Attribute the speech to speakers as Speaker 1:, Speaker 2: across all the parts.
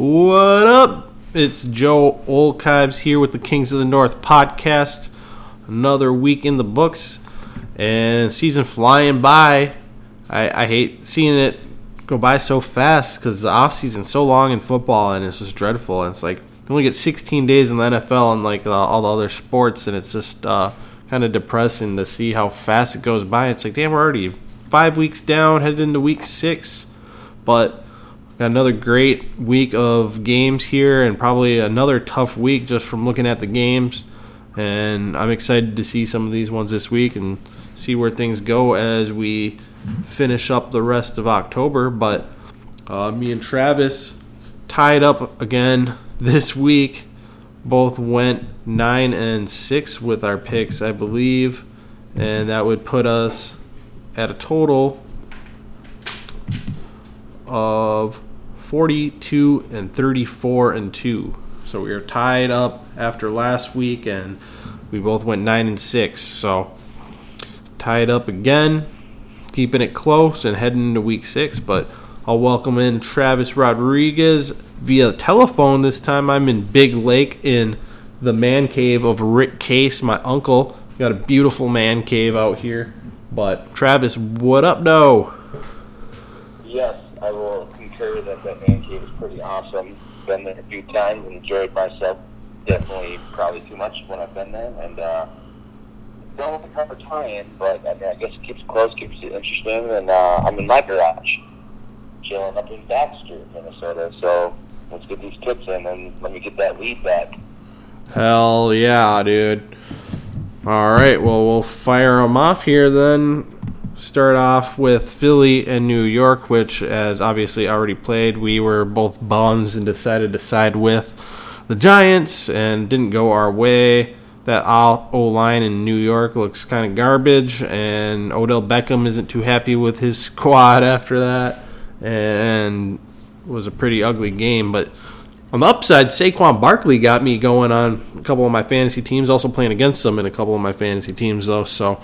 Speaker 1: What up? It's Joe Olkives here with the Kings of the North podcast. Another week in the books and season flying by. I, I hate seeing it go by so fast because the off season's so long in football and it's just dreadful. And it's like you only get 16 days in the NFL and like uh, all the other sports, and it's just uh, kind of depressing to see how fast it goes by. It's like damn, we're already five weeks down, headed into week six, but got another great week of games here, and probably another tough week just from looking at the games. And I'm excited to see some of these ones this week and see where things go as we finish up the rest of October. But uh, me and Travis tied up again this week. Both went nine and six with our picks, I believe, and that would put us at a total of 42 and 34 and 2. So we are tied up after last week and we both went 9 and 6. So tied up again, keeping it close and heading into week 6, but I'll welcome in Travis Rodriguez via telephone this time. I'm in Big Lake in the man cave of Rick Case, my uncle. Got a beautiful man cave out here. But Travis, what up, no?
Speaker 2: Yes, I will concur that that man cave is pretty awesome. Been there a few times enjoyed myself. Definitely, probably too much when I've been there, and uh, don't have a tie-in, but I mean, I guess it keeps it close, keeps it interesting. And uh, I'm in my garage, chilling up in Baxter, Minnesota. So let's get these tips in, and let me get that lead back.
Speaker 1: Hell yeah, dude. All right, well, we'll fire them off here then. Start off with Philly and New York, which, as obviously already played, we were both bums and decided to side with the Giants and didn't go our way. That O line in New York looks kind of garbage, and Odell Beckham isn't too happy with his squad after that, and was a pretty ugly game. But on the upside, Saquon Barkley got me going on a couple of my fantasy teams, also playing against them in a couple of my fantasy teams, though. So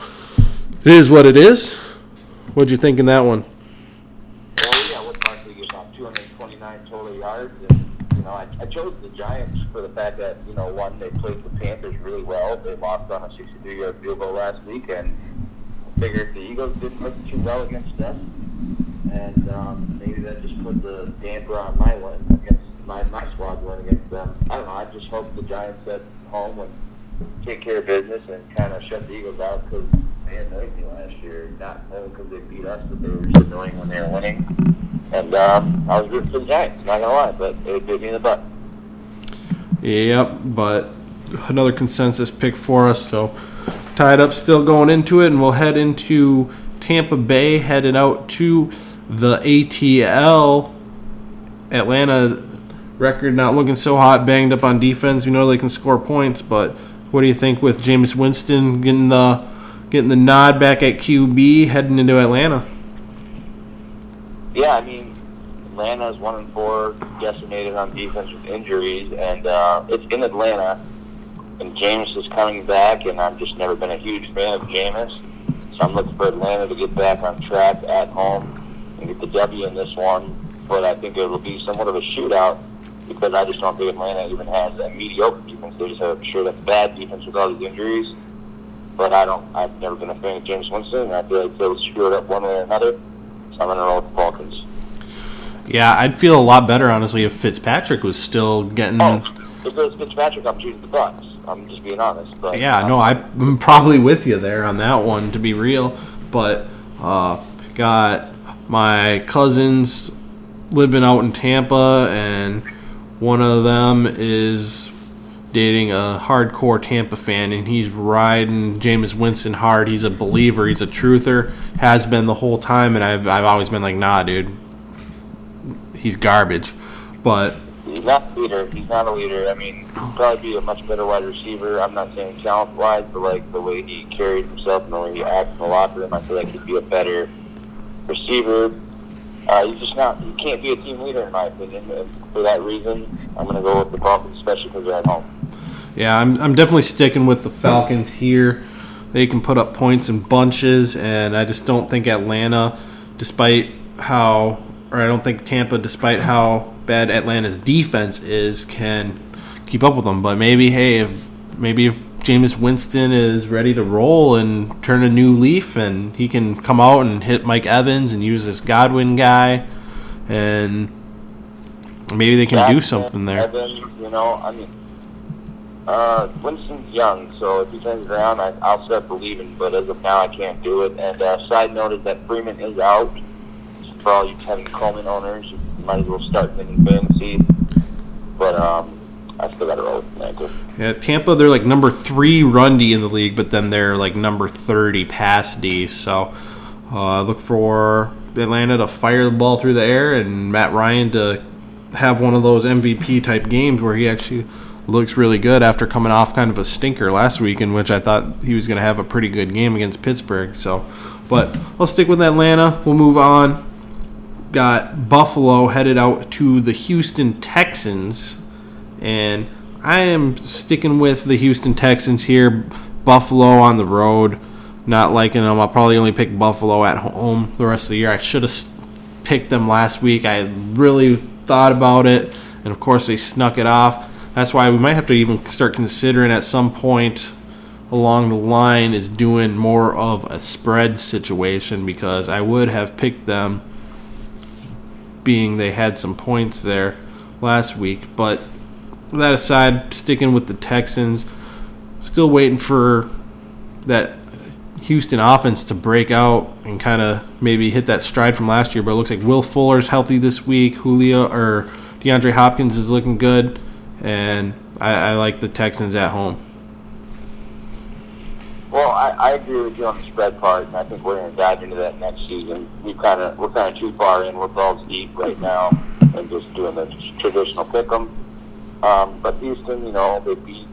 Speaker 1: it is what it is. What'd you think in that one?
Speaker 2: Well, yeah, what Barkley gets off 229 total yards, and you know, I, I chose the Giants for the fact that you know, one, they played the Panthers really well. They lost on a 63-yard field goal last week, and figured the Eagles didn't look too well against us, and um, maybe that just put the damper on my win against my my squad win against them. I don't know. I just hope the Giants at home would take care of business and kind of shut the Eagles out because last year. Not only because they beat us, but they were just annoying when they were winning. And um, I was rooting for the Giants. Not gonna lie, but it bit me in the butt.
Speaker 1: Yep, but another consensus pick for us. So tied up, still going into it, and we'll head into Tampa Bay, headed out to the ATL. Atlanta record not looking so hot, banged up on defense. We know they can score points, but what do you think with Jameis Winston getting the getting the nod back at QB, heading into Atlanta?
Speaker 2: Yeah, I mean, Atlanta is one and four, decimated on defense with injuries, and uh, it's in Atlanta. And Jameis is coming back, and I've just never been a huge fan of Jameis. So I'm looking for Atlanta to get back on track at home and get the W in this one. But I think it will be somewhat of a shootout because I just don't think Atlanta even has a mediocre defense. They just have a sure that's bad defense with all these injuries. But I don't. I've never been a fan of Jameis Winston, and I feel like they'll screw it up one way or another. So I'm going to roll with the Falcons.
Speaker 1: Yeah, I'd feel a lot better honestly if Fitzpatrick was still getting.
Speaker 2: Oh, if it was Fitzpatrick, I'm choosing the Bucs. I'm just being honest. But,
Speaker 1: Yeah,
Speaker 2: um,
Speaker 1: no, I'm probably with you there on that one to be real. But uh, got my cousins living out in Tampa, and one of them is dating a hardcore Tampa fan, and he's riding Jameis Winston hard. He's a believer. He's a truther. Has been the whole time, and I've I've always been like, nah, dude, he's garbage. But
Speaker 2: He's not a leader. He's not a leader. I mean, he'd probably be a much better wide receiver. I'm not saying talent wise, but like the way he carried himself and the way he acts in the locker room, I feel like he'd be a better receiver. Uh, he's just not. He can't be a team leader in my opinion. And for that reason, I'm going to go with the Falcons, especially because they're at home.
Speaker 1: Yeah, I'm, I'm definitely sticking with the Falcons here. They can put up points in bunches, and I just don't think Atlanta, despite how, or I don't think Tampa, despite how bad Atlanta's defense is can keep up with them. But maybe, hey, if maybe if Jameis Winston is ready to roll and turn a new leaf, and he can come out and hit Mike Evans and use this Godwin guy, and maybe they can do something there.
Speaker 2: You know, I mean, uh, Winston's young, so if he turns around, I, I'll start believing. But as of now, I can't do it. And uh, side note is that Freeman is out. For all you Tevin Coleman owners, you might as well start winning fantasy. But um, I still got to roll with Atlanta.
Speaker 1: Yeah, Tampa, they're like number three run D in the league, but then they're like number 30 pass D. So uh, look for Atlanta to fire the ball through the air and Matt Ryan to have one of those MVP type games where he actually looks really good after coming off kind of a stinker last week, in which I thought he was going to have a pretty good game against Pittsburgh. So, but I'll stick with Atlanta. We'll move on. Got Buffalo headed out to the Houston Texans, and I am sticking with the Houston Texans here. Buffalo on the road, not liking them. I'll probably only pick Buffalo at home the rest of the year. I should have picked them last week. I really thought about it, and of course they snuck it off. That's why we might have to even start considering at some point along the line is doing more of a spread situation because I would have picked them being they had some points there last week. But that aside, sticking with the Texans, still waiting for that Houston offense to break out and kind of maybe hit that stride from last year. But it looks like Will Fuller's healthy this week. Julio or DeAndre Hopkins is looking good, and I, I like the Texans at home.
Speaker 2: Well, I, I agree with you on the spread part, and I think we're going to dive into that next season. We kind of we're kind of too far in. We're balls deep right now, and just doing the traditional pick 'em. Um, but Houston, you know, they beat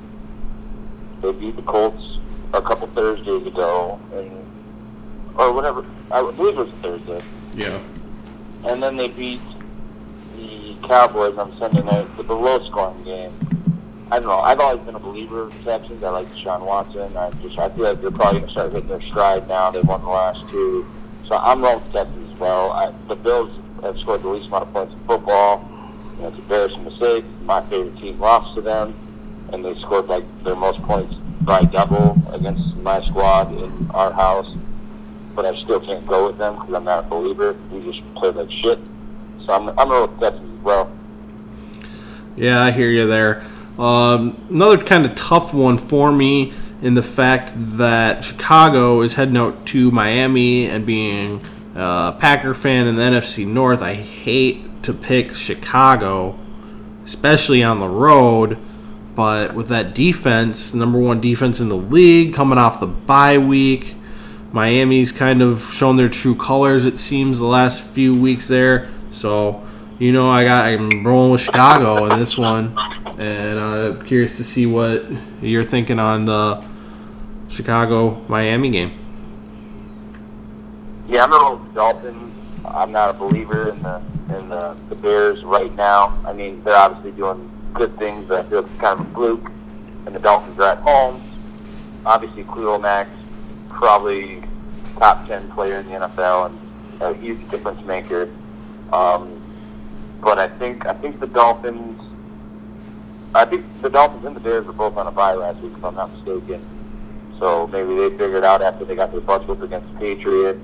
Speaker 2: they beat the Colts a couple Thursdays ago, and or whatever. I believe it was Thursday,
Speaker 1: Yeah.
Speaker 2: and then they beat the Cowboys on Sunday night with a low scoring game. I don't know. I've always been a believer of Texans. I like Deshaun Watson. I just I feel like they're probably going to start hitting their stride now. They won the last two, so I'm rolling with Texans as well. I, the Bills have scored the least amount of points in football. You know, it's embarrassing to say. My favorite team lost to them, and they scored like their most points by double against my squad in our house. But I still can't go with them because I'm not a believer. We just played like shit. So I'm I'm with the as well.
Speaker 1: Yeah, I hear you there. Um, another kind of tough one for me in the fact that Chicago is heading out to Miami and being a Packer fan in the NFC North. I hate to pick Chicago, especially on the road. But with that defense, number one defense in the league, coming off the bye week, Miami's kind of shown their true colors. It seems the last few weeks there. So, you know, I got I'm rolling with Chicago in this one, and I'm uh, curious to see what you're thinking on the Chicago Miami game.
Speaker 2: Yeah, I'm with the Dolphins. I'm not a believer in the in the, the Bears right now. I mean, they're obviously doing good things, but I feel it's kind of a fluke. And the Dolphins are at home. Obviously, Khalil Mack probably top ten player in the NFL and a huge difference maker. Um, but I think I think the Dolphins. I think the Dolphins and the Bears were both on a bye last week, if I'm not mistaken. So maybe they figured out after they got their butts whooped against the Patriots.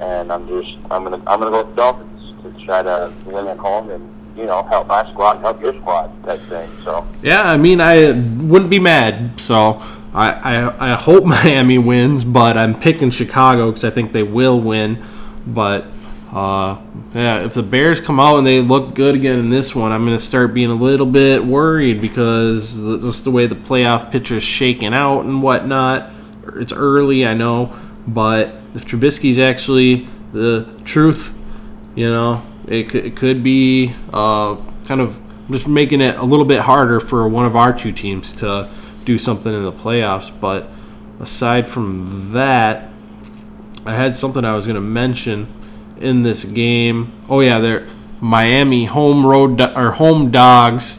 Speaker 2: And I'm just I'm gonna I'm gonna go with the Dolphins to try to win at home and you know help my squad, help your squad type thing. So
Speaker 1: Yeah, I mean, I wouldn't be mad. So I, I, I hope Miami wins, but I'm picking Chicago because I think they will win. But uh, yeah, if the Bears come out and they look good again in this one, I'm going to start being a little bit worried because just the way the playoff picture is shaking out and whatnot. It's early, I know, but if Trubisky's actually the truth, you know, it could, it could be uh, kind of just making it a little bit harder for one of our two teams to do something in the playoffs. But aside from that, I had something I was going to mention in this game. Oh yeah, they're Miami home road do- or home dogs,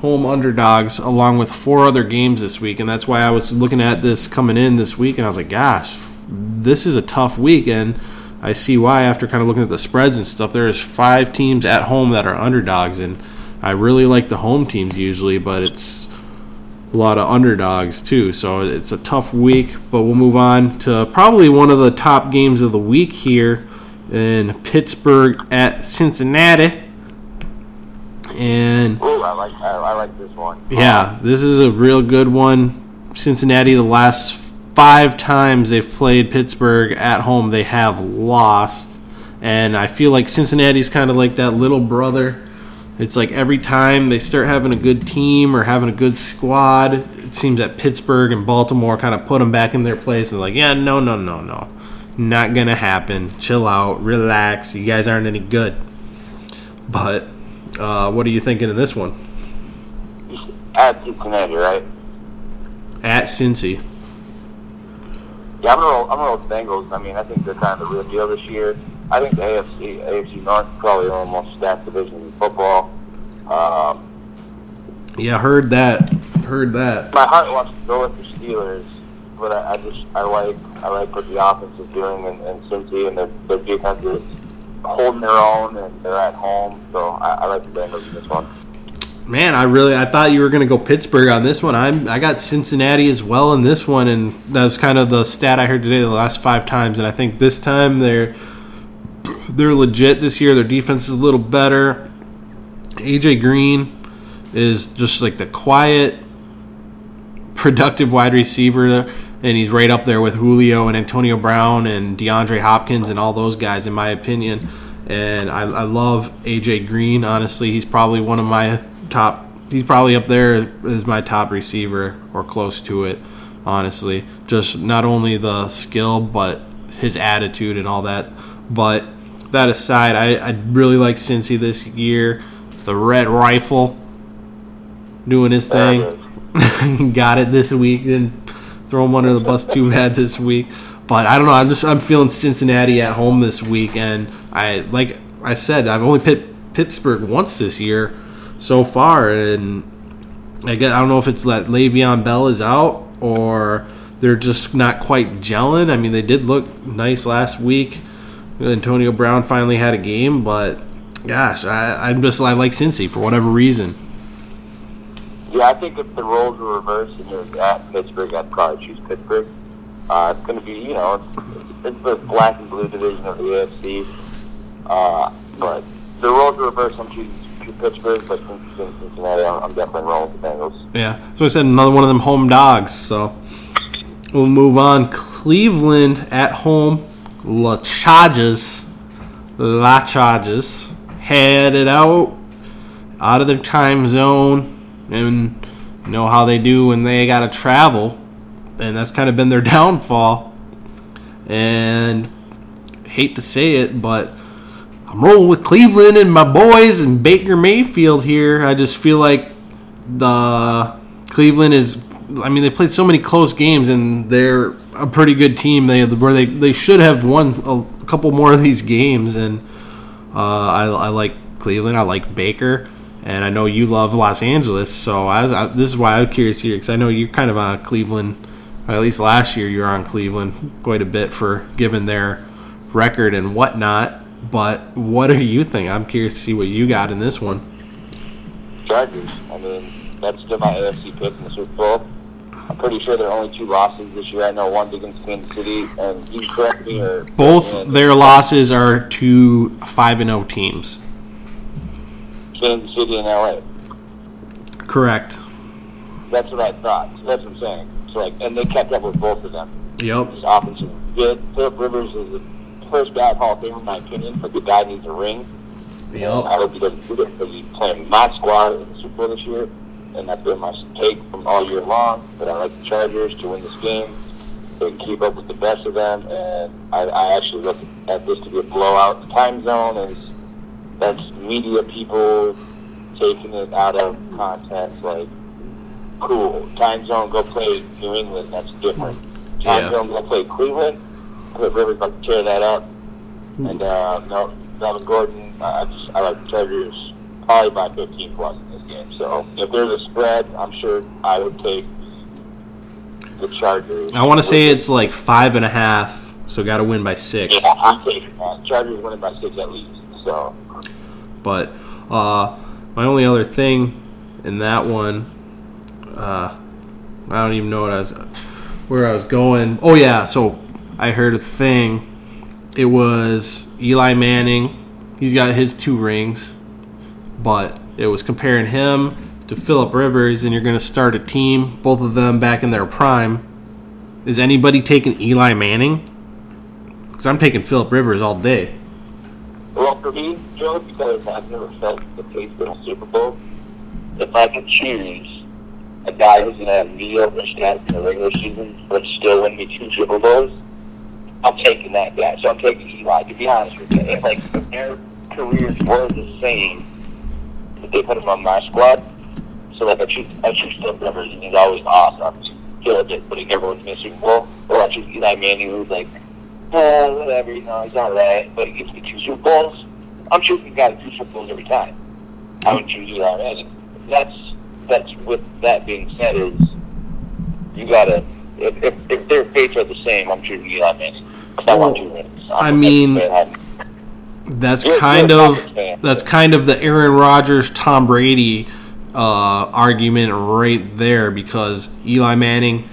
Speaker 1: home underdogs, along with four other games this week, and that's why I was looking at this coming in this week, and I was like, gosh, this is a tough week, and I see why after kind of looking at the spreads and stuff. There's five teams at home that are underdogs, and I really like the home teams usually, but it's a lot of underdogs too. So it's a tough week, but we'll move on to probably one of the top games of the week here in Pittsburgh at Cincinnati. And
Speaker 2: Ooh, I like I, I like this one.
Speaker 1: yeah, this is a real good one. Cincinnati, the last five times they've played Pittsburgh at home, they have lost. And I feel like Cincinnati's kind of like that little brother. It's like every time they start having a good team or having a good squad, it seems that Pittsburgh and Baltimore kind of put them back in their place and like, yeah, no, no, no, no. Not going to happen. Chill out, relax. You guys aren't any good. But uh, what are you thinking of this one?
Speaker 2: At Cincinnati, right?
Speaker 1: At Cincy.
Speaker 2: Yeah, I'm gonna roll. I'm gonna roll the Bengals. I mean, I think they're kind of the real deal this year. I think the AFC AFC North is probably the most stacked division in football. Um,
Speaker 1: Yeah, heard that. Heard that.
Speaker 2: my heart wants to go with the Steelers, but I, I just I like I like what the offense is doing and, and Cincy and their, their defense is holding their own and they're at home. So I, I like the Bengals in this one.
Speaker 1: Man, I really I thought you were gonna go Pittsburgh on this one. I'm I got Cincinnati as well in this one, and that was kind of the stat I heard today the last five times, and I think this time they're they're legit this year. Their defense is a little better. AJ Green is just like the quiet, productive wide receiver, and he's right up there with Julio and Antonio Brown and DeAndre Hopkins and all those guys, in my opinion. And I, I love AJ Green. Honestly, he's probably one of my top. He's probably up there as my top receiver or close to it. Honestly, just not only the skill but his attitude and all that. But that aside, I, I really like Cincy this year. The Red Rifle doing his thing. Got it this week. Didn't throw him under the bus too bad this week. But I don't know. I'm just I'm feeling Cincinnati at home this week, and I like I said I've only pit Pittsburgh once this year so far, and I guess I don't know if it's that Le'Veon Bell is out or they're just not quite gelling. I mean, they did look nice last week. Antonio Brown finally had a game, but gosh, I, I'm just I like Cincy for whatever reason.
Speaker 2: Yeah, I think if the roles were reversed and you're at Pittsburgh, I'd probably choose Pittsburgh. Uh, it's going to be, you know, it's, it's the black and blue division of the AFC. Uh, but the roles were reversed, I'm choosing Pittsburgh, but since Cincinnati, I'm, I'm definitely rolling with the Bengals.
Speaker 1: Yeah. So I said another one of them home dogs. So we'll move on. Cleveland at home. La Charges. La Charges. Headed out. Out of their time zone. And know how they do when they got to travel. And that's kind of been their downfall. And hate to say it, but I'm rolling with Cleveland and my boys and Baker Mayfield here. I just feel like the Cleveland is. I mean, they played so many close games, and they're a pretty good team. They where they they should have won a couple more of these games, and uh, I, I like Cleveland. I like Baker, and I know you love Los Angeles. So I, was, I this is why I'm curious here because I know you're kind of on Cleveland. At least last year, you were on Cleveland quite a bit for given their record and whatnot. But what are you think? I'm curious to see what you got in this one.
Speaker 2: Chargers. I mean, that's still my AFC pick in the Super Bowl. I'm pretty sure there are only two losses this year. I know one's against Kansas City, and you correct me or
Speaker 1: Both their losses are to five and zero teams.
Speaker 2: Kansas City and LA.
Speaker 1: Correct.
Speaker 2: That's what I thought. So that's what I'm saying. So like, and they kept up with both of them.
Speaker 1: Yep.
Speaker 2: His offense is good. Philip Rivers is the first bad Hall of Fame in my opinion, but the guy needs a ring. Yep. I
Speaker 1: Yep.
Speaker 2: hope he doesn't do it because he's playing my squad in the Super Bowl this year, and that's been my take from all year long. But I like the Chargers to win this game. They can keep up with the best of them, and I, I actually look at this to be a blowout. The time zone is that's media people taking it out of context. Like, cool, time zone, go play New England. That's different. Time
Speaker 1: Yeah.
Speaker 2: zone, go play Cleveland. Put Rivers about to tear that up. And uh, no, Melvin Gordon, uh, I just I like Chargers probably by 15 plus in this game. So if there's a spread, I'm sure I would take the Chargers.
Speaker 1: I want to say it's like five and a half So got to win by six.
Speaker 2: Yeah, I'm taking that. Chargers winning by six at least. So
Speaker 1: But uh, my only other thing in that one, uh, I don't even know what I was, where I was going. Oh yeah, so I heard a thing. It was Eli Manning. He's got his two rings, but it was comparing him to Philip Rivers, and you're going to start a team, both of them back in their prime. Is anybody taking Eli Manning? Because I'm taking Philip Rivers all day.
Speaker 2: Well, for me, Joe, because I've never felt the taste of a Super Bowl, if I could choose a guy who's going to have mediocre stats in the regular season but still win me two Super Bowls, I'm taking that guy. So I'm taking Eli, to be honest with you. If, like, if their careers were the same, if they put him on my squad, so, like, I choose, I choose Philip Rivers, and he's always awesome. Killed it, putting everyone in the Super Bowl. Or I choose Eli Manning, who's like, eh, whatever, you know, he's alright, but he gets me two Super Bowls. I'm choosing guy with two Super Bowls every time. I would choose Eli Manning. That's that's with that being said is you gotta if if, if their fates are the same, I'm choosing Eli Manning. I want two.
Speaker 1: I mean- That's
Speaker 2: You're-
Speaker 1: kind
Speaker 2: you're
Speaker 1: of that's kind of the Aaron Rodgers Tom Brady uh, argument right there because Eli Manning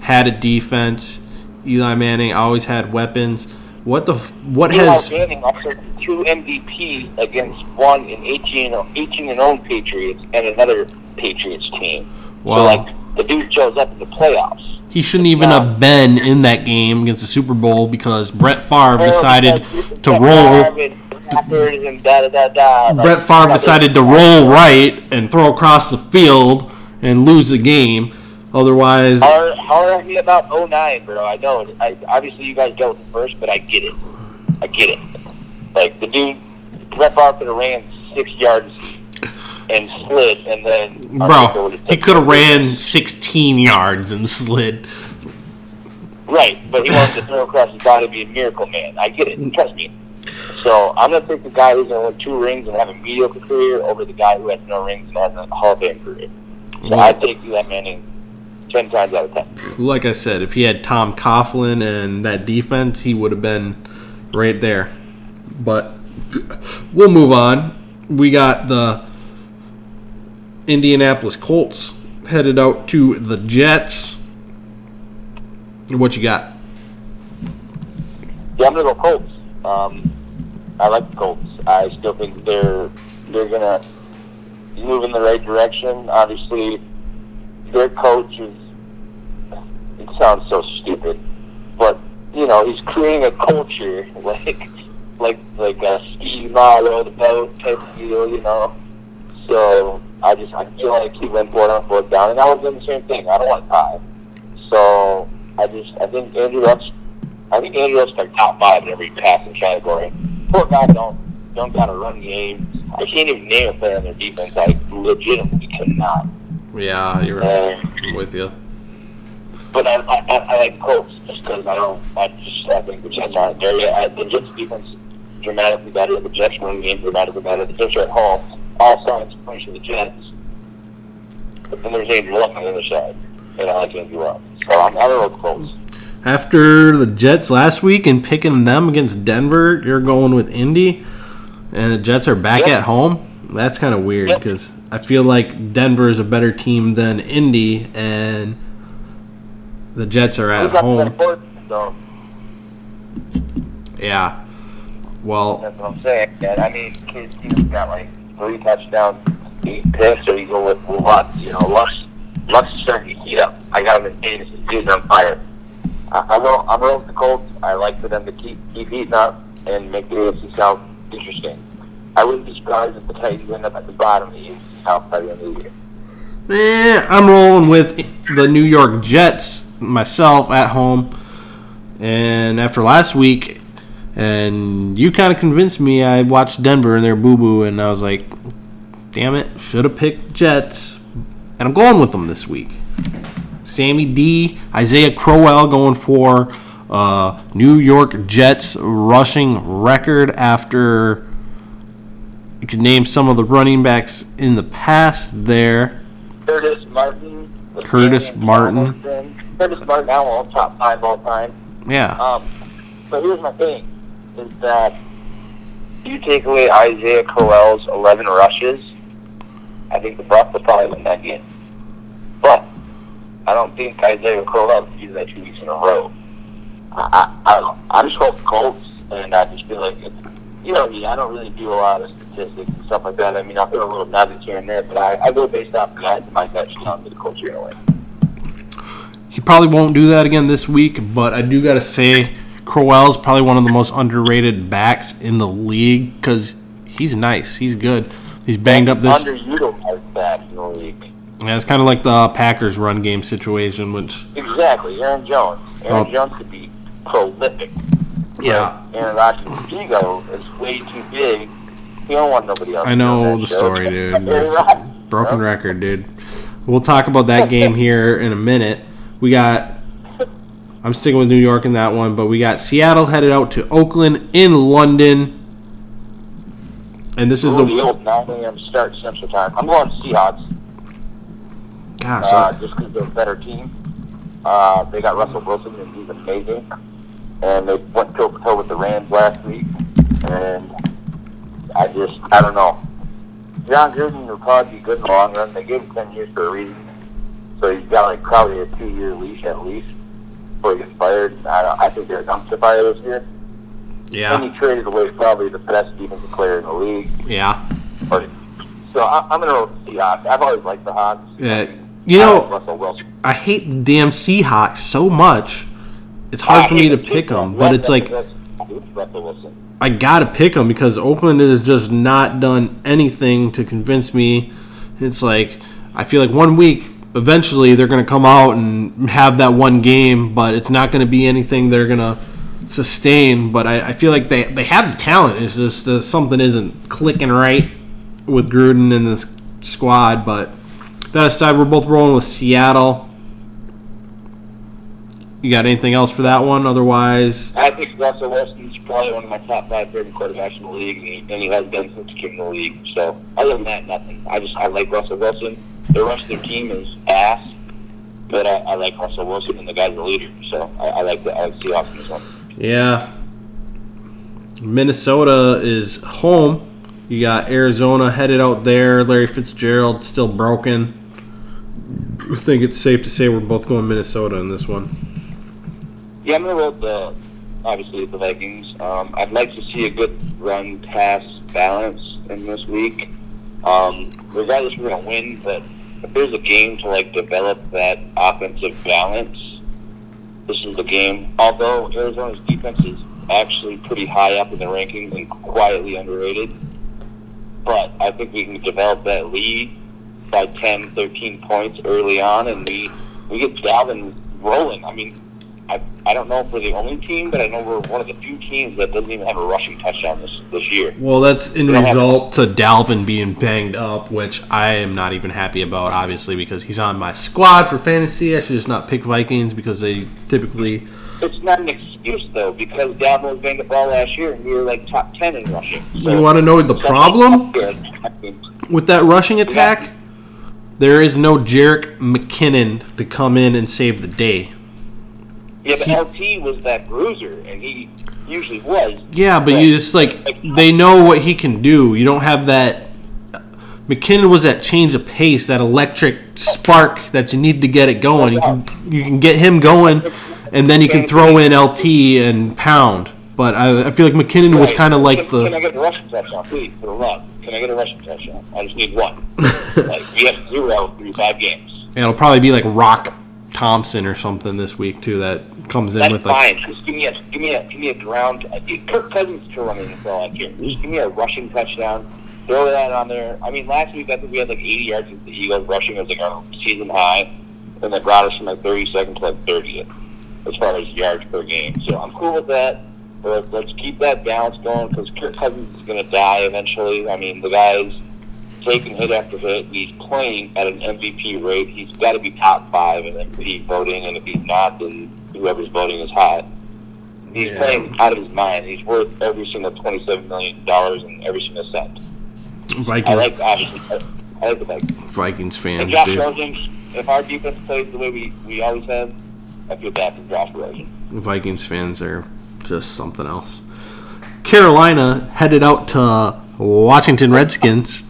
Speaker 1: had a defense. Eli Manning always had weapons. What the f- what has
Speaker 2: Eli
Speaker 1: has
Speaker 2: Manning also two MVP against one in 18, 18 and own Patriots and another Patriots team.
Speaker 1: Wow.
Speaker 2: So like the dude shows up in the playoffs.
Speaker 1: he shouldn't even have been in that game against the Super Bowl because Brett Favre decided to roll. Brett Favre decided to roll right and throw across the field and lose the game. Otherwise,
Speaker 2: How, how are we about 09, bro? I know. I, obviously, you guys dealt with it first, but I get it. I get it. Like, the dude, Brett have ran six yards and slid, and then...
Speaker 1: Bro, he could have ran 16 yards and slid.
Speaker 2: Right, but he wants to throw across his body to be a miracle man. I get it. Trust me. So I'm gonna take the guy who's gonna win two rings and have a mediocre career over the guy who has no rings and has a Hall of Fame career. So I take Eli Manning ten times out of ten.
Speaker 1: Like I said, if he had Tom Coughlin and that defense, he would have been right there. But we'll move on. We got the Indianapolis Colts headed out to the Jets. What you got?
Speaker 2: Yeah, I'm gonna go Colts. Um, I like the Colts. I still think they're they're gonna move in the right direction. Obviously, their coach is. It sounds so stupid, but you know he's creating a culture like like like a Steve Marlowe the boat type of deal. You know, so I just I feel like he went it on fourth down, and I was doing the same thing. I don't want to tie. So I just I think Andrew Luck's I think Andrew Luck's like top five in every passing category. Poor guy don't don't got a run game. I can't even name a player on their defense. I legitimately cannot.
Speaker 1: Yeah, you're right. I'm with you.
Speaker 2: But I I, I, like Colts just because I don't I just I think the Jets aren't there yet. I, the Jets defense dramatically better. The Jets run game dramatically better. The Jets are at home. All signs point to the Jets. But then there's Andrew Luck on the other side, and I like Andrew Luck. So I'm I'm gonna Colts.
Speaker 1: After the Jets last week and picking them against Denver, you're going with Indy, and the Jets are back
Speaker 2: Yep.
Speaker 1: at home. That's kind of weird
Speaker 2: Yep.
Speaker 1: because I feel like Denver is a better team than Indy, and the Jets are at
Speaker 2: Who's got the
Speaker 1: home. Yeah. Well,
Speaker 2: That's what I'm saying. And I mean, his team's got like three touchdowns, eight picks, or you go with Lux. You know, Lux, Lux is starting to heat up. I got him in fantasy. Dude's on fire. I, I'm rolling, I'm with the Colts. I like for them to keep keep heating up and make the AFC South interesting. I wouldn't be surprised if the Titans end up at the bottom of the AFC South by the end of the year.
Speaker 1: eh, I'm rolling with the New York Jets myself at home, and after last week, and you kind of convinced me. I watched Denver and their boo boo, and I was like, damn it, should have picked Jets. And I'm going with them this week. Sammy D, Isaiah Crowell going for uh, New York Jets rushing record after you can name some of the running backs in the past there.
Speaker 2: Curtis Martin.
Speaker 1: Curtis Martin.
Speaker 2: in. Curtis Martin, I don't top five all time.
Speaker 1: Yeah.
Speaker 2: Um, but here's my thing: is that if you take away Isaiah Crowell's 11 rushes, I think the Bucks will probably win that game. But I don't think Isaiah Crowell can do that two weeks in a row. I, I, I don't know. I just hope the Colts, and I just feel like it's, you know me. I don't really do a lot of statistics and stuff like that. I mean, I'll put a little nuggets here and there, but I, I go based off that. My gut tells me the Colts are going to win.
Speaker 1: He probably won't do that again this week, but I do got to say, Crowell's probably one of the most underrated backs in the league because he's nice. He's good. He's banged up this.
Speaker 2: underutilized back in the league.
Speaker 1: Yeah, it's kind of like the uh, Packers run game situation, which
Speaker 2: Exactly, Aaron Jones. Aaron
Speaker 1: Well-
Speaker 2: Jones could be prolific.
Speaker 1: Yeah.
Speaker 2: Aaron Rodgers' ego is way too big. He don't want nobody else.
Speaker 1: I know the story, dude. Broken record, dude. We'll talk about that game here in a minute. We got. I'm sticking with New York in that one, but we got Seattle headed out to Oakland in London, and this is
Speaker 2: Ooh, the
Speaker 1: the
Speaker 2: old 9 a.m. start Central Time. I'm going Seahawks
Speaker 1: gosh.
Speaker 2: uh,
Speaker 1: I-
Speaker 2: just because they're a better team. Uh, they got Russell Wilson, and he's amazing. And they went toe to toe with the Rams last week. And I just, I don't know. Jon Gruden will probably be good in the long run. They gave him 10 years for a reason. So he's got like probably a two year leash at least before he gets fired. I, don't- I think they're a dumpster fire this year.
Speaker 1: Yeah.
Speaker 2: And he traded away probably the best defensive player in the league.
Speaker 1: yeah.
Speaker 2: But, so I, I'm going to roll the Seahawks. I've always liked the Hawks.
Speaker 1: Yeah, you
Speaker 2: I
Speaker 1: know-
Speaker 2: like Russell Wilson.
Speaker 1: I hate the damn Seahawks so much. It's hard for me to pick them, but it's like I gotta pick them because Oakland has just not done anything to convince me. It's like I feel like one week, eventually they're gonna come out and have that one game, but it's not gonna be anything they're gonna sustain. But I, I feel like they they have the talent. It's just uh, something isn't clicking right with Gruden and this squad. But that aside, we're both rolling with Seattle. You got anything else for that one? Otherwise,
Speaker 2: I think Russell Wilson's probably one of my top five favorite quarterbacks in the league, and he, and he has been since he came in the league. So other than that, nothing. I just I like Russell Wilson. The rest of their team is ass, but I, I like Russell Wilson, and the guy's a leader. So I, I like the I like Seahawks this one.
Speaker 1: Yeah. Minnesota is home. You got Arizona headed out there. Larry Fitzgerald still broken. I think it's safe to say we're both going Minnesota in this one.
Speaker 2: Yeah, I'm gonna roll the obviously the Vikings. Um, I'd like to see a good run pass balance in this week. Um, regardless, we're gonna win, but if there's a game to like develop that offensive balance, this is the game. Although Arizona's defense is actually pretty high up in the rankings and quietly underrated, but I think we can develop that lead by 10, 13 points early on, and we we get Dalvin rolling. I mean, I I don't know if we're the only team, but I know we're one of the few teams that doesn't even have a rushing touchdown this this year.
Speaker 1: Well, that's in
Speaker 2: have-
Speaker 1: result to Dalvin being banged up, which I am not even happy about, obviously, because he's on my squad for fantasy. I should just not pick Vikings because they typically.
Speaker 2: It's not an excuse though, because Dalvin was banged up all last year, and we were like top ten in rushing. So-
Speaker 1: You want to know the problem? With that rushing attack, there is no Jerick McKinnon to come in and save the day.
Speaker 2: Yeah, but LT was that bruiser, and he usually was.
Speaker 1: Yeah, but you just like they know what he can do. You don't have that. Uh, McKinnon was that change of pace, that electric spark that you need to get it going. You can you can get him going, and then you can throw in LT and pound. But I, I feel like McKinnon was kind of like
Speaker 2: Can, can I
Speaker 1: the
Speaker 2: get a rushing touchdown, please, for the love? Can I get a rushing touchdown? I just need one. like we have zero through five games.
Speaker 1: it'll probably be like Rock Thompson or something this week too that comes in
Speaker 2: That's
Speaker 1: with like
Speaker 2: fine. Just give me a give me a give me a ground. Uh, Kirk Cousins to run in is all I care. Just give me a rushing touchdown. Throw that on there. I mean, last week I think we had like 80 yards with the Eagles rushing. It was like our season high, and they brought us from like 32nd to like 30th as far as yards per game. So I'm cool with that. But let's keep that balance going because Kirk Cousins is going to die eventually. I mean, the guy's taking hit after hit. He's playing at an MVP rate. He's got to be top five in MVP voting, and if he's not, then whoever's voting is hot. He's
Speaker 1: Yeah.
Speaker 2: playing out of his mind. He's worth every single twenty-seven million dollars and every single cent. I
Speaker 1: Vikings
Speaker 2: like obviously. I like the Vikings.
Speaker 1: Vikings
Speaker 2: And
Speaker 1: fans,
Speaker 2: Josh
Speaker 1: dude.
Speaker 2: Rosen, if our defense plays the way we, we always have, I feel bad for Josh Rosen.
Speaker 1: Vikings fans are just something else. Carolina headed out to Washington Redskins.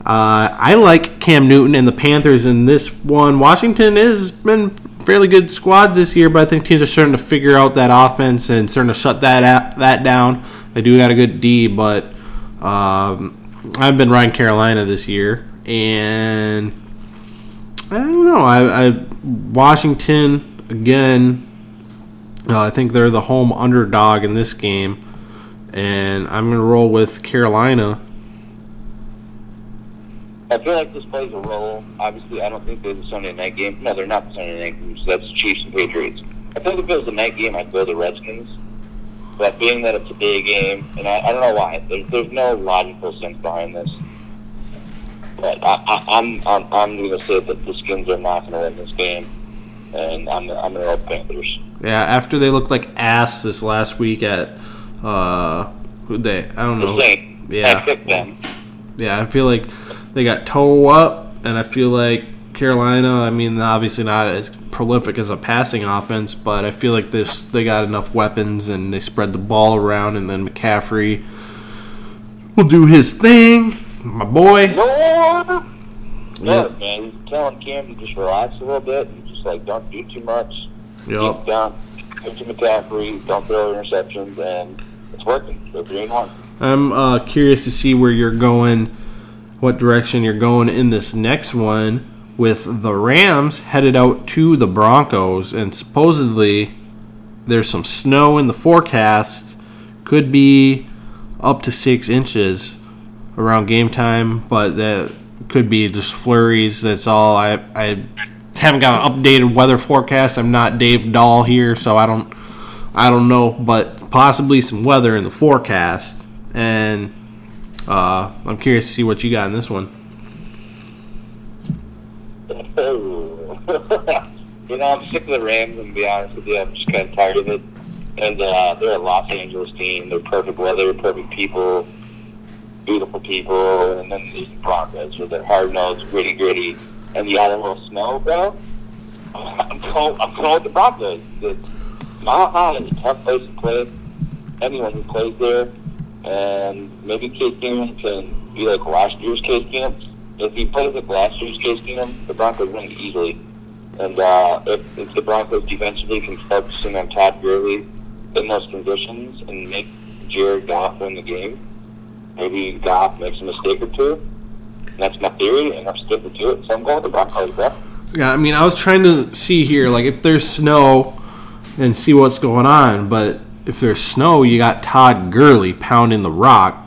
Speaker 1: Uh, I like Cam Newton and the Panthers in this one. Washington has been fairly good squad this year, but I think teams are starting to figure out that offense and starting to shut that that down. They do got a good D, but um, I've been riding Carolina this year, and I don't know. I, I Washington again. Uh, I think they're the home underdog in this game, and I'm going to roll with Carolina.
Speaker 2: I feel like this plays a role. Obviously, I don't think they're the Sunday night game. No, they're not the Sunday night games. That's Chiefs and Patriots. I think if it was a night game, I'd go the Redskins. But being that it's a day game, and I, I don't know why, there's, there's no logical sense behind this. But I, I, I'm I'm, I'm going to say that the Skins are not going to win this game, and I'm I'm going to roll Panthers.
Speaker 1: Yeah, after they looked like ass this last week at uh, who they I don't know.
Speaker 2: The Saints.
Speaker 1: Yeah.
Speaker 2: I picked them.
Speaker 1: Yeah, I feel like they got toe up, and I feel like Carolina. I mean, obviously not as prolific as a passing offense, but I feel like this they got enough weapons and they spread the ball around, and then McCaffrey will do his thing. My boy. Yeah.
Speaker 2: Look, man, he's telling Cam to just relax a little bit and just like don't do too much.
Speaker 1: Yup.
Speaker 2: Keep down, give to McCaffrey, don't throw interceptions, and it's working. They're and one.
Speaker 1: I'm uh, curious to see where you're going, what direction you're going in this next one with the Rams headed out to the Broncos, and supposedly there's some snow in the forecast. Could be up to six inches around game time, but that could be just flurries. That's all. I I haven't got an updated weather forecast. I'm not Dave Dahl here, so I don't I don't know, but possibly some weather in the forecast. And uh, I'm curious to see what you got in this one.
Speaker 2: you know, I'm sick of the Rams, and to be honest with you, I'm just kind of tired of it. And uh, they're a Los Angeles team. They're perfect weather, perfect people, beautiful people. And then these Broncos with their hard nosed, gritty, gritty, and got a little snow, bro. I'm going, I'm with the Broncos. The Mile High is a tough place to play. Anyone who plays there, and maybe Case Keenum can be like last year's Case Keenum. If he plays like last year's Case Keenum, the Broncos win easily. And uh, if, if the Broncos defensively can focusing on Todd Gurley in those conditions and make Jared Goff win the game, maybe Goff makes a mistake or two. That's my theory, and I'm sticking to it. So I'm going with the Broncos, bro.
Speaker 1: Yeah, I mean, I was trying to see here, like, if there's snow and see what's going on, but if there's snow, you got Todd Gurley pounding the rock,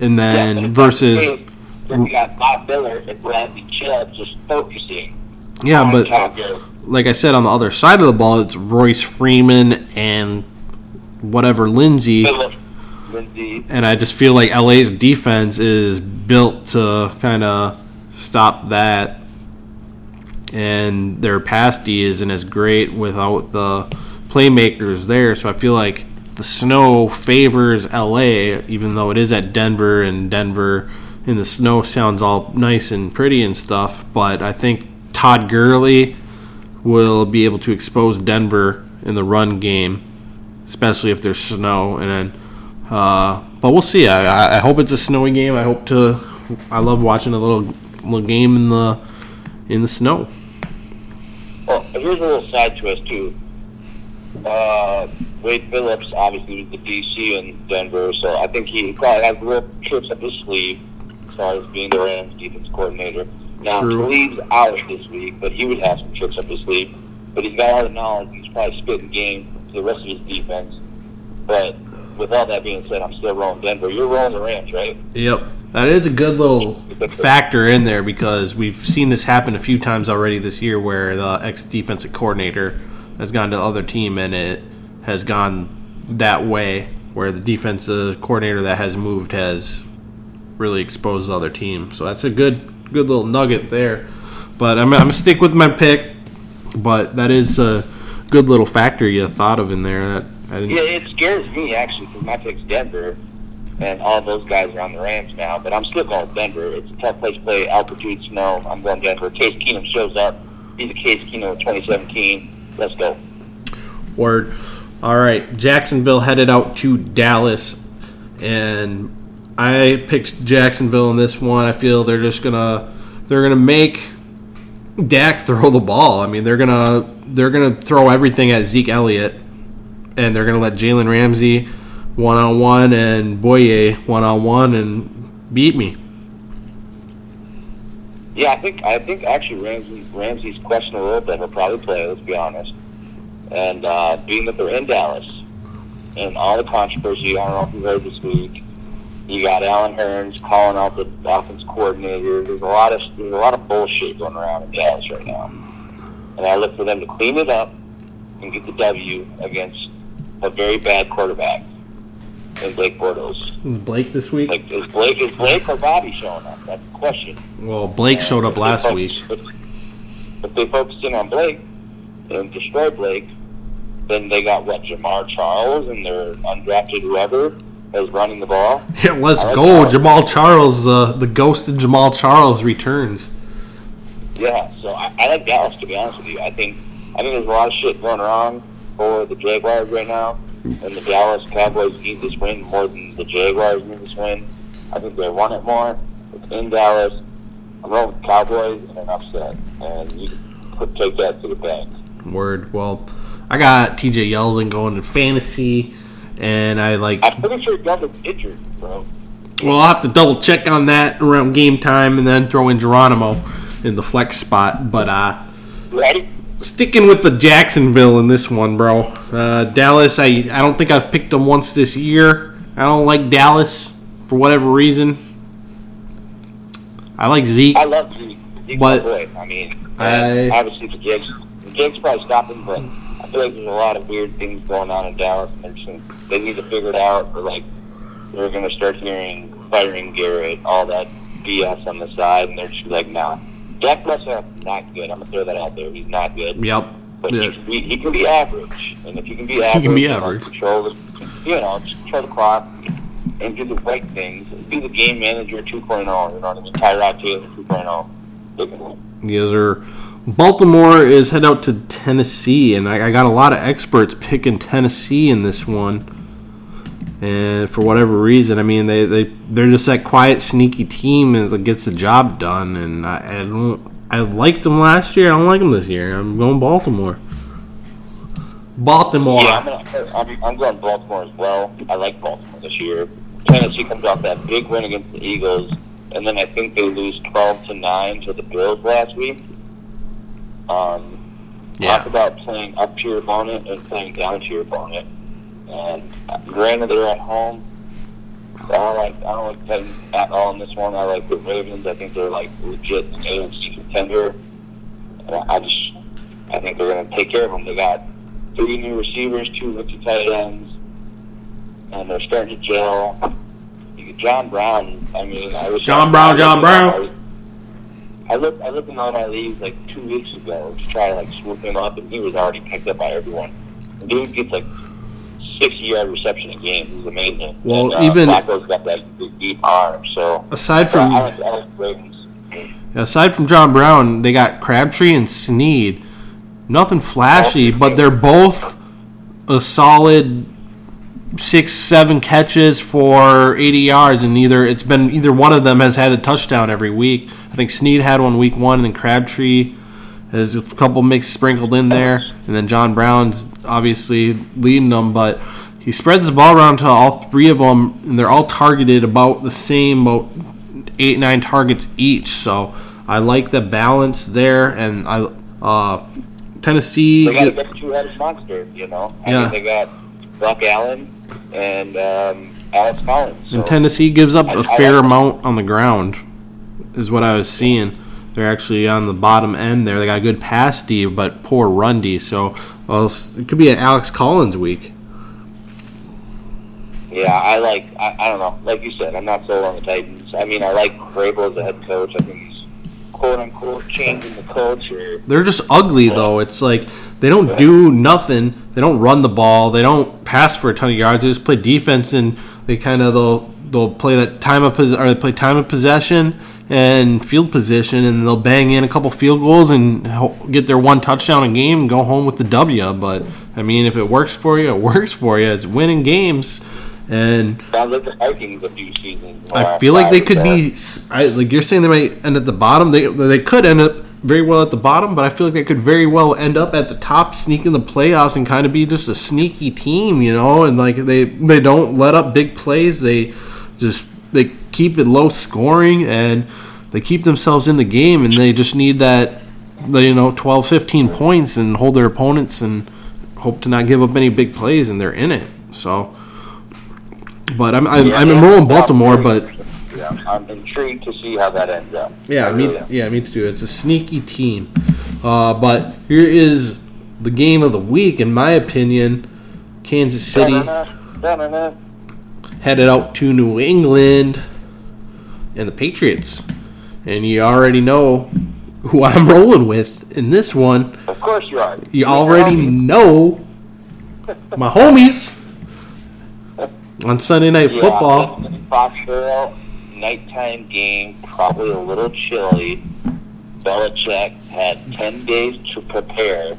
Speaker 1: and then
Speaker 2: Yeah,
Speaker 1: versus.
Speaker 2: Then you got Von Miller and Bradley Chubb just focusing
Speaker 1: Yeah, but like I said, on the other side of the ball, it's Royce Freeman and whatever Lindsey.
Speaker 2: Lindsay.
Speaker 1: and I just feel like LA's defense is built to kind of stop that, and their pass D isn't as great without the playmakers there. So I feel like the snow favors LA, even though it is at Denver, and Denver in the snow sounds all nice and pretty and stuff. But I think Todd Gurley will be able to expose Denver in the run game, especially if there's snow, and then. Uh, but we'll see. I, I- I hope it's a snowy game. I hope to. I love watching a little little game in the in the snow.
Speaker 2: Well, here's a little side twist too. Uh, Wade Phillips obviously was the DC in Denver, so I think he probably has real tricks up his sleeve as far as being the Rams defense coordinator. Now
Speaker 1: True.
Speaker 2: Out this week, but he would have some tricks up his sleeve. But he's got all the knowledge. He's probably spitting game to the rest of his defense. But with all that being said, I'm still rolling Denver. You're rolling the Rams, right?
Speaker 1: Yep, that is a good little factor in there because we've seen this happen a few times already this year, where the ex defensive coordinator has gone to the other team and it has gone that way, where the defensive coordinator that has moved has really exposed the other team. So that's a good good little nugget there. But I'm, I'm gonna stick with my pick. But that is a good little factor you thought of in there. That.
Speaker 2: Yeah, it scares me actually because my pick's Denver, and all those guys are on the Rams now. But I'm still going Denver. It's a tough place to play. Altitude, snow. I'm going Denver. Case Keenum shows up. He's a Case Keenum of 2017. Let's go.
Speaker 1: Word. All right, Jacksonville headed out to Dallas, and I picked Jacksonville in this one. I feel they're just gonna they're gonna make Dak throw the ball. I mean, they're gonna they're gonna throw everything at Zeke Elliott, and they're gonna let Jalen Ramsey one on one and Bouye one on one and beat me.
Speaker 2: Yeah, I think I think actually Ramsey Ramsey's questionable a little bit. He'll probably play. Let's be honest. And uh, being that they're in Dallas, and all the controversy, I don't know if you heard this week. You got Allen Hurns calling out the offense coordinator. There's a lot of there's a lot of bullshit going around in Dallas right now, and I look for them to clean it up and get the W against a very bad quarterback in Blake Bortles.
Speaker 1: Is Blake this week?
Speaker 2: Like is Blake is Blake or Bobby showing up? That's the question.
Speaker 1: Well, Blake showed up last
Speaker 2: focus-
Speaker 1: week.
Speaker 2: If, if they focus in on Blake and destroy Blake, then they got what Jamar Charles and their undrafted whoever is running the ball.
Speaker 1: Yeah, let's
Speaker 2: like
Speaker 1: go.
Speaker 2: that.
Speaker 1: Jamaal Charles, uh, the ghost of Jamaal Charles returns.
Speaker 2: Yeah, so I, I like Dallas to be honest with you. I think I think there's a lot of shit going wrong for the Jaguars right now, and the Dallas Cowboys need this win more than the Jaguars need this win. I think they want it more. It's in Dallas. I'm rolling with Cowboys in an upset, and you could take that to the bank.
Speaker 1: Word. Well, I got TJ Yeldon going to fantasy, and I like.
Speaker 2: I'm pretty sure Gunner's injured, bro.
Speaker 1: Well, I'll have to double check on that around game time, and then throw in Geronimo in the flex spot. But uh,
Speaker 2: Ready?
Speaker 1: Sticking with the Jacksonville in this one, bro. Uh, Dallas, I I don't think I've picked them once this year. I don't like Dallas for whatever reason. I like Zeke.
Speaker 2: I love Zeke. Zeke's
Speaker 1: But-
Speaker 2: boy. I mean,
Speaker 1: I-
Speaker 2: obviously the Jags, the Jags probably stopped him, but I feel like there's a lot of weird things going on in Dallas, and just they need to figure it out. Or like they're going to start hearing firing Garrett, all that BS on the side, and they're just like, nah. Dak Prescott's not good. I'm gonna throw that out there. He's not good.
Speaker 1: Yep.
Speaker 2: But
Speaker 1: Yeah.
Speaker 2: he, can be, he can be average, and if you can be average,
Speaker 1: can be
Speaker 2: you know,
Speaker 1: average.
Speaker 2: control the, you know, just control the clock and do the right things. Be the game manager 2.0. You know what I mean? Tyrod Taylor 2.0. They can win.
Speaker 1: Yes, sir. Baltimore is head out to Tennessee, and I, I got a lot of experts picking Tennessee in this one. And for whatever reason, I mean, they they they're just that quiet, sneaky team that gets the job done. And I, I don't. I liked them last year. I don't like them this year. I'm going Baltimore. Baltimore.
Speaker 2: Yeah, I'm, gonna, I'm, I'm going Baltimore as well. I like Baltimore this year. Tennessee comes off that big win against the Eagles, and then I think they lose 12 to 9 to the Bills last week. Um,
Speaker 1: Yeah.
Speaker 2: Talk about playing up to your opponent and playing down to your opponent. And granted, they're at home. I don't like I don't like Titans at all in this one. I like the Ravens. I think they're like legit an AFC contender. And I I just I think they're going to take care of them. They got three new receivers, two rookie tight ends, and they're starting to gel. John Brown. I mean, I was
Speaker 1: John Brown, John Brown.
Speaker 2: I looked I looked in all my leagues like two weeks ago to try to like swoop him up, and he was already picked up by everyone. The dude gets like sixty yard reception a game. He's amazing.
Speaker 1: Well,
Speaker 2: and, uh,
Speaker 1: even-
Speaker 2: Flacco's got that big, deep arm. So
Speaker 1: Aside from
Speaker 2: I like I like the Ravens.
Speaker 1: Aside from John Brown, they got Crabtree and Snead. Nothing flashy, but they're both a solid six, seven catches for 80 yards, and either it's been either one of them has had a touchdown every week. I think Snead had one week one, and then Crabtree has a couple mixed sprinkled in there, and then John Brown's obviously leading them, but he spreads the ball around to all three of them, and they're all targeted about the same, about eight nine targets each. So I like the balance there, and I uh, Tennessee.
Speaker 2: They got a good two headed monster. You know. I
Speaker 1: Yeah.
Speaker 2: they got Buck Allen and um, Alex Collins. So.
Speaker 1: And Tennessee gives up
Speaker 2: I-
Speaker 1: a fair
Speaker 2: like-
Speaker 1: amount on the ground, is what I was seeing. They're actually on the bottom end there. They got a good pass D, but poor run D. So well, it could be an Alex Collins week.
Speaker 2: Yeah, I like. I, I don't know. Like you said, I'm not sold on the Titans. I mean, I like Vrabel as a head coach. I think he's quote unquote changing the culture.
Speaker 1: They're just ugly though. It's like they don't do nothing. They don't run the ball. They don't pass for a ton of yards. They just play defense and they kind of they'll they'll play that time of pos- or they play time of possession and field position, and they'll bang in a couple field goals and get their one touchdown a game and go home with the W. But I mean, if it works for you, it works for you. It's winning games. And
Speaker 2: sounds like the Vikings a few seasons.
Speaker 1: I feel like they could be. I, like you're saying, they might end at the bottom. They they could end up very well at the bottom, but I feel like they could very well end up at the top, sneak in the playoffs, and kind of be just a sneaky team, you know. And like they they don't let up big plays. They just keep it low scoring and they keep themselves in the game, and they just need that, you know, 12, 15 points and hold their opponents and hope to not give up any big plays, and they're in it. So. But I'm I'm,
Speaker 2: Yeah,
Speaker 1: I'm enrolling Baltimore, but
Speaker 2: Yeah, I'm intrigued to see how that ends up.
Speaker 1: yeah,
Speaker 2: I
Speaker 1: me
Speaker 2: really am.
Speaker 1: yeah me too. It's a sneaky team. Uh, but here is the game of the week, in my opinion. Kansas City headed out to New England and the Patriots, and you already know who I'm rolling with in this one.
Speaker 2: Of course you are.
Speaker 1: You already know my homies on Sunday Night
Speaker 2: Yeah,
Speaker 1: Football.
Speaker 2: Foxborough, nighttime game, probably a little chilly. Belichick had 10 days to prepare.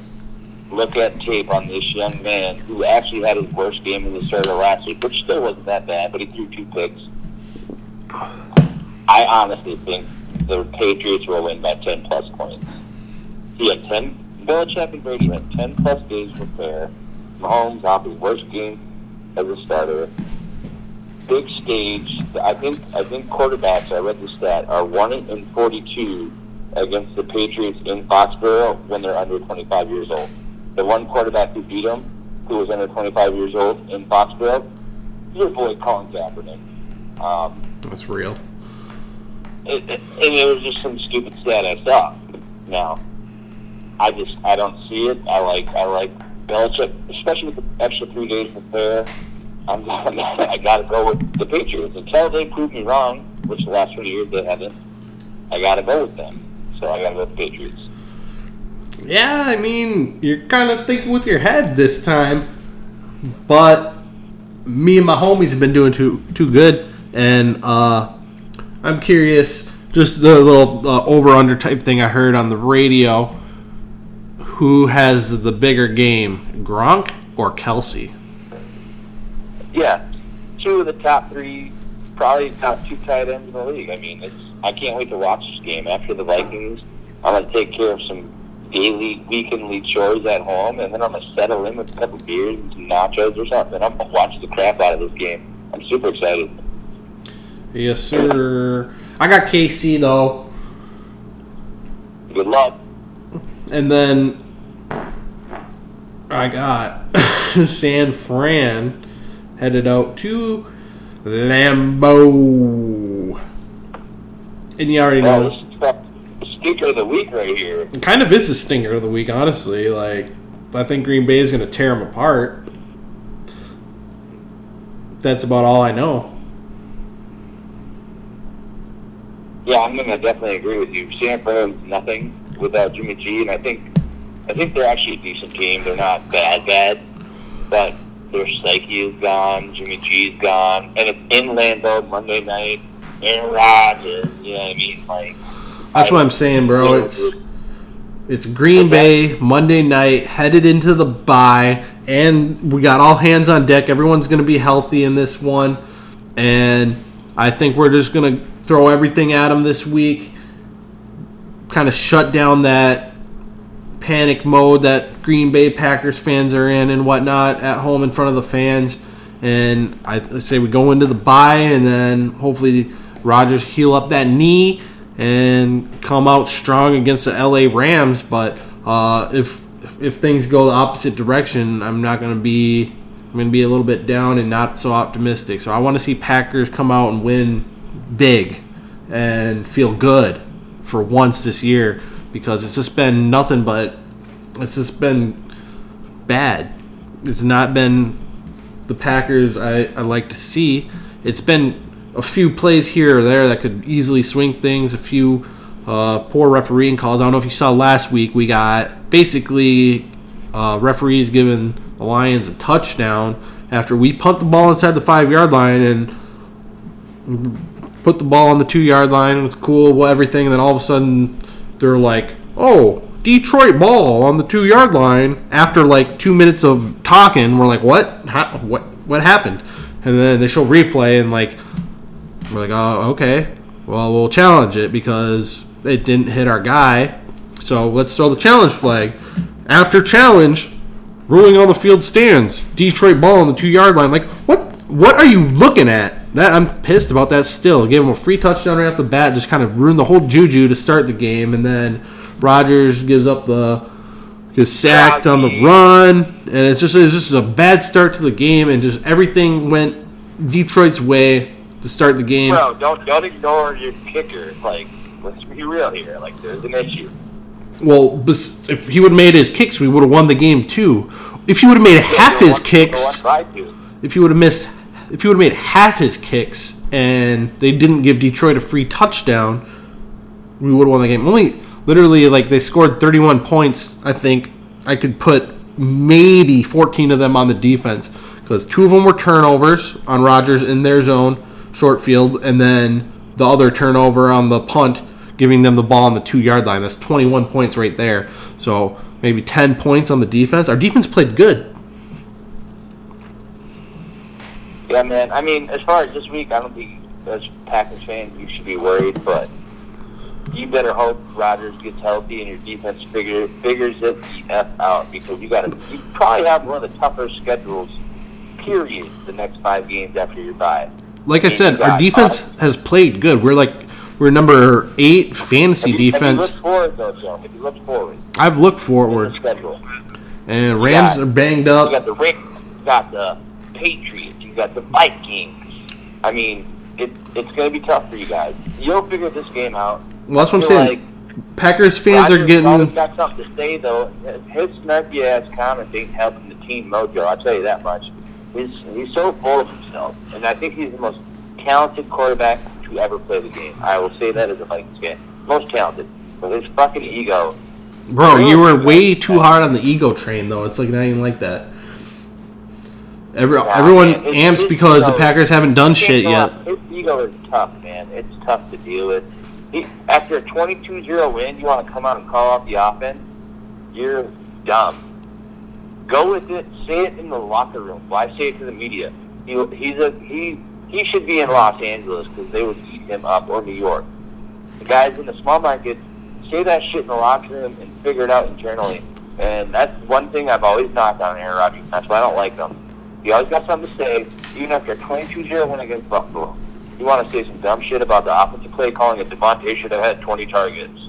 Speaker 2: Look at tape on this young man who actually had his worst game in the start of last week, which still wasn't that bad, but he threw two picks. I honestly think the Patriots will win by 10 plus points. He had 10, Belichick and Brady had 10 plus days to prepare. Mahomes off his worst game as a starter big stage. I think I think quarterbacks. I read the stat are one in forty-two against the Patriots in Foxborough when they're under twenty-five years old. The one quarterback who beat them, who was under twenty-five years old in Foxborough, your boy Colin Kaepernick. Um,
Speaker 1: That's real.
Speaker 2: It, it, and it was just some stupid stat I saw. Now, I just I don't see it. I like I like Belichick, especially with the extra three days to prepare. I'm I got to go with the Patriots until they prove me wrong, which the last three years they haven't. I got to go with them, so I got to go with the Patriots.
Speaker 1: Yeah, I mean, you're kind of thinking with your head this time, but me and my homies have been doing too too good, and uh, I'm curious. Just the little uh, over under type thing I heard on the radio. Who has the bigger game, Gronk or Kelce?
Speaker 2: Yeah, two of the top three, probably top two tight ends in the league. I mean, it's I can't wait to watch this game after the Vikings. I'm gonna take care of some daily, weekendly chores at home, and then I'm gonna settle in with a couple beers and some nachos or something. I'm gonna watch the crap out of this game. I'm super excited.
Speaker 1: Yes, sir. I got KC though,
Speaker 2: Good luck.
Speaker 1: and then I got San Fran headed out to Lambeau. And you already know.
Speaker 2: this is the speaker of the week right here.
Speaker 1: It kind of is the stinger of the week, honestly. Like, I think Green Bay is going to tear them apart. That's about all I know.
Speaker 2: Yeah, I'm gonna definitely agree with you. San Fran's nothing without Jimmy G, and I think I think they're actually a decent team. They're not bad, bad, but their psyche is gone. Jimmy G's gone, and it's in Lambeau Monday night. Aaron Rodgers, you know what I mean? Like
Speaker 1: That's
Speaker 2: I-
Speaker 1: what I'm saying, bro. It's it's Green Bay Monday night, headed into the bye, and we got all hands on deck. Everyone's going to be healthy in this one, and I think we're just going to throw everything at them this week. Kind of shut down that panic mode that Green Bay Packers fans are in and whatnot at home in front of the fans. And I say we go into the bye, and then hopefully Rodgers heal up that knee and come out strong against the LA Rams. But uh, if if things go the opposite direction, I'm not going to be I'm going to be a little bit down and not so optimistic. So I want to see Packers come out and win big and feel good for once this year because it's just been nothing but it's just been bad. It's not been the Packers I, I like to see. It's been a few plays here or there that could easily swing things, a few uh, poor refereeing calls. I don't know if you saw last week, we got basically uh, referees giving the Lions a touchdown after we punt the ball inside the five yard line and put the ball on the two yard line. It was cool, well, everything. And then all of a sudden, they're like, "Oh, Detroit ball on the two yard line." After like two minutes of talking, we're like, "What? How, what? What happened?" And then they show replay, and like, we're like, "Oh, okay. Well, we'll challenge it because it didn't hit our guy. So let's throw the challenge flag." After challenge, ruling on the field stands. Detroit ball on the two yard line. Like, what? What are you looking at? That I'm pissed about that. Still, gave him a free touchdown right off the bat. Just kind of ruined the whole juju to start the game, and then Rodgers gives up the gets sacked on the run, and it's just it's just a bad start to the game, and just everything went Detroit's way to start the game.
Speaker 2: Bro, don't don't ignore your kicker. Like, let's be real here. Like, there's an issue.
Speaker 1: Well, if he would have made his kicks, we would have won the game too. If he would have made half his kicks, if he would have missed, if he would have made half his kicks, and they didn't give Detroit a free touchdown, we would have won the game. Only literally like they scored 31 points. I think I could put maybe 14 of them on the defense because two of them were turnovers on Rodgers in their zone, short field, and then the other turnover on the punt, giving them the ball on the two yard line. That's 21 points right there. So maybe 10 points on the defense. Our defense played good.
Speaker 2: Yeah, man. I mean, as far as this week, I don't think as Packers fans you should be worried, but you better hope Rodgers gets healthy and your defense figure, figures it the f out because you got to. You probably have one of the tougher schedules. Period. The next five games after your bye.
Speaker 1: Like I said, our defense
Speaker 2: five-
Speaker 1: has played good. We're like we're number eight fantasy
Speaker 2: If you, If
Speaker 1: defense.
Speaker 2: you look forward, though, Joe, if you look forward,
Speaker 1: I've looked forward, and Rams
Speaker 2: got-
Speaker 1: are banged
Speaker 2: You
Speaker 1: up.
Speaker 2: got the Rams, you got the Patriots, you got the Vikings. I mean, it, it's going to be tough for you guys. You'll figure this game out.
Speaker 1: Well, that's what I'm saying. Packers fans are
Speaker 2: Rodgers always
Speaker 1: getting.
Speaker 2: got something to say though. His snarky ass comments ain't helping the team mojo. I'll tell you that much. He's he's so full of himself, and I think he's the most talented quarterback to ever play the game. I will say that as a Vikings fan, most talented. But his fucking ego.
Speaker 1: Bro, you were way too hard on the ego train, though. It's like not even like that. Every,
Speaker 2: Nah,
Speaker 1: everyone
Speaker 2: man,
Speaker 1: amps because the Packers haven't done shit yet.
Speaker 2: His ego is tough, man. It's tough to deal with. He, after a 22-0 win, you want to come out and call off the offense? You're dumb. Go with it. Say it in the locker room. Why say it to the media? He, he's a he. He should be in Los Angeles because they would eat him up, or New York. The guys in the small markets say that shit in the locker room and figure it out internally. And that's one thing I've always knocked on Aaron Rodgers. That's why I don't like him. He always got something to say, even after a 22-0 win against Buffalo. You want to say some dumb shit about the offensive play calling it Davante should have had 20 targets.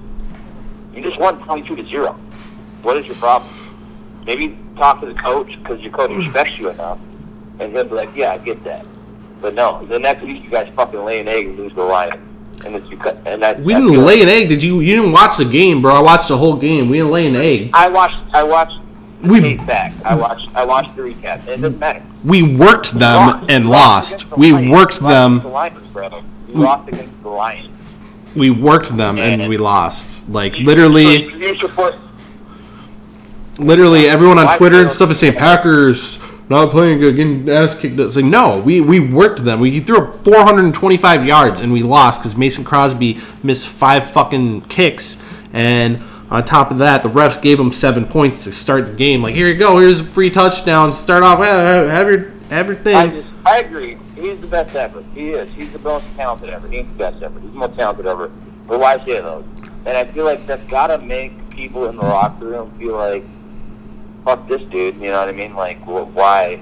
Speaker 2: You just won 22 to 0. What is your problem? Maybe talk to the coach because your coach respects you enough, and he'll be like, "Yeah, I get that." But no, the next week you guys fucking lay an egg and lose the Lions, and it's because and that.
Speaker 1: We didn't lay an egg. Did you? You didn't watch the game, bro. I watched the whole game. We didn't lay an egg.
Speaker 2: I watched. I watched.
Speaker 1: We-
Speaker 2: tape back. I watched. I watched the recap. It doesn't matter.
Speaker 1: We worked them
Speaker 2: lost.
Speaker 1: and lost. We worked
Speaker 2: You lost against
Speaker 1: them.
Speaker 2: The Lions, brother. You lost against the Lions.
Speaker 1: We worked them and
Speaker 2: And-
Speaker 1: we lost. Like
Speaker 2: You-
Speaker 1: literally,
Speaker 2: you- you support-
Speaker 1: literally everyone on Twitter and stuff is saying Packers not playing good, getting ass kicked. It's like no, we we worked them. We threw up 425 yards and we lost because Mason Crosby missed five fucking kicks, and on top of that, the refs gave him seven points to start the game. Like here you go, here's a free touchdown. Start off, have your have your
Speaker 2: I
Speaker 1: thing.
Speaker 2: just, I agree. He's the best ever. He is. He's the most talented ever. He's the best ever. He's the most talented ever. But why say those? And I feel like that's got to make people in the locker room feel like, fuck this dude. You know what I mean? Like, wh- why,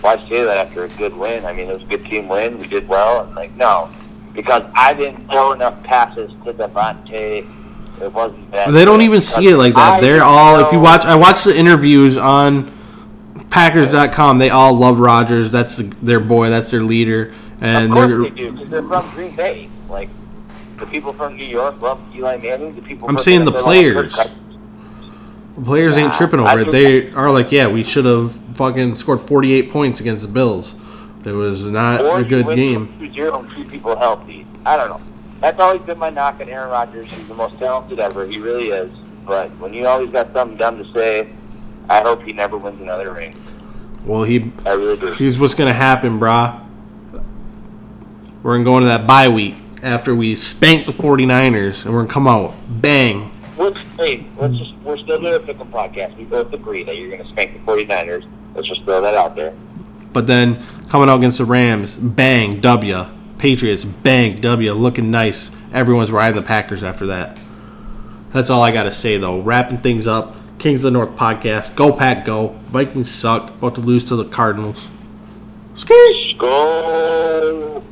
Speaker 2: why say that after a good win? I mean, it was a good team win. We did well. And like, no, because I didn't throw enough passes to Davante. It wasn't that.
Speaker 1: They don't even see it like that.
Speaker 2: I
Speaker 1: They're all. If you watch, I watched the interviews on Packers.com. They all love Rodgers. That's the, their boy. That's their leader. And
Speaker 2: of course
Speaker 1: they're,
Speaker 2: they do, because they're from Green Bay. Like the people from New York love Eli Manning. The people.
Speaker 1: I'm saying the players.
Speaker 2: Cousins.
Speaker 1: players ain't tripping
Speaker 2: I
Speaker 1: over it.
Speaker 2: think-
Speaker 1: They are like, yeah, we should have fucking scored 48 points against the Bills. It was not
Speaker 2: Or
Speaker 1: a good game.
Speaker 2: from 2-0 and keep people healthy. I don't know. That's always been my knock on Aaron Rodgers. He's the most talented ever. He really is. But when you always got something dumb to say, I hope he never wins another ring.
Speaker 1: Well, he
Speaker 2: I really do.
Speaker 1: here's what's gonna happen, brah. We're gonna go into that bye week. after we spank the 49ers, and we're going to come out bang.
Speaker 2: Hey, let's just, we're still doing a pick'em podcast. We both agree that you're going to spank the 49ers. Let's just throw that out there.
Speaker 1: But then coming out against the Rams, bang, W. Patriots, bang, W. Looking nice. Everyone's riding the Packers after that. That's all I got to say, though. Wrapping things up. Kings of the North podcast. Go, Pack, go. Vikings suck. About to lose to the Cardinals.
Speaker 2: Skate. Go.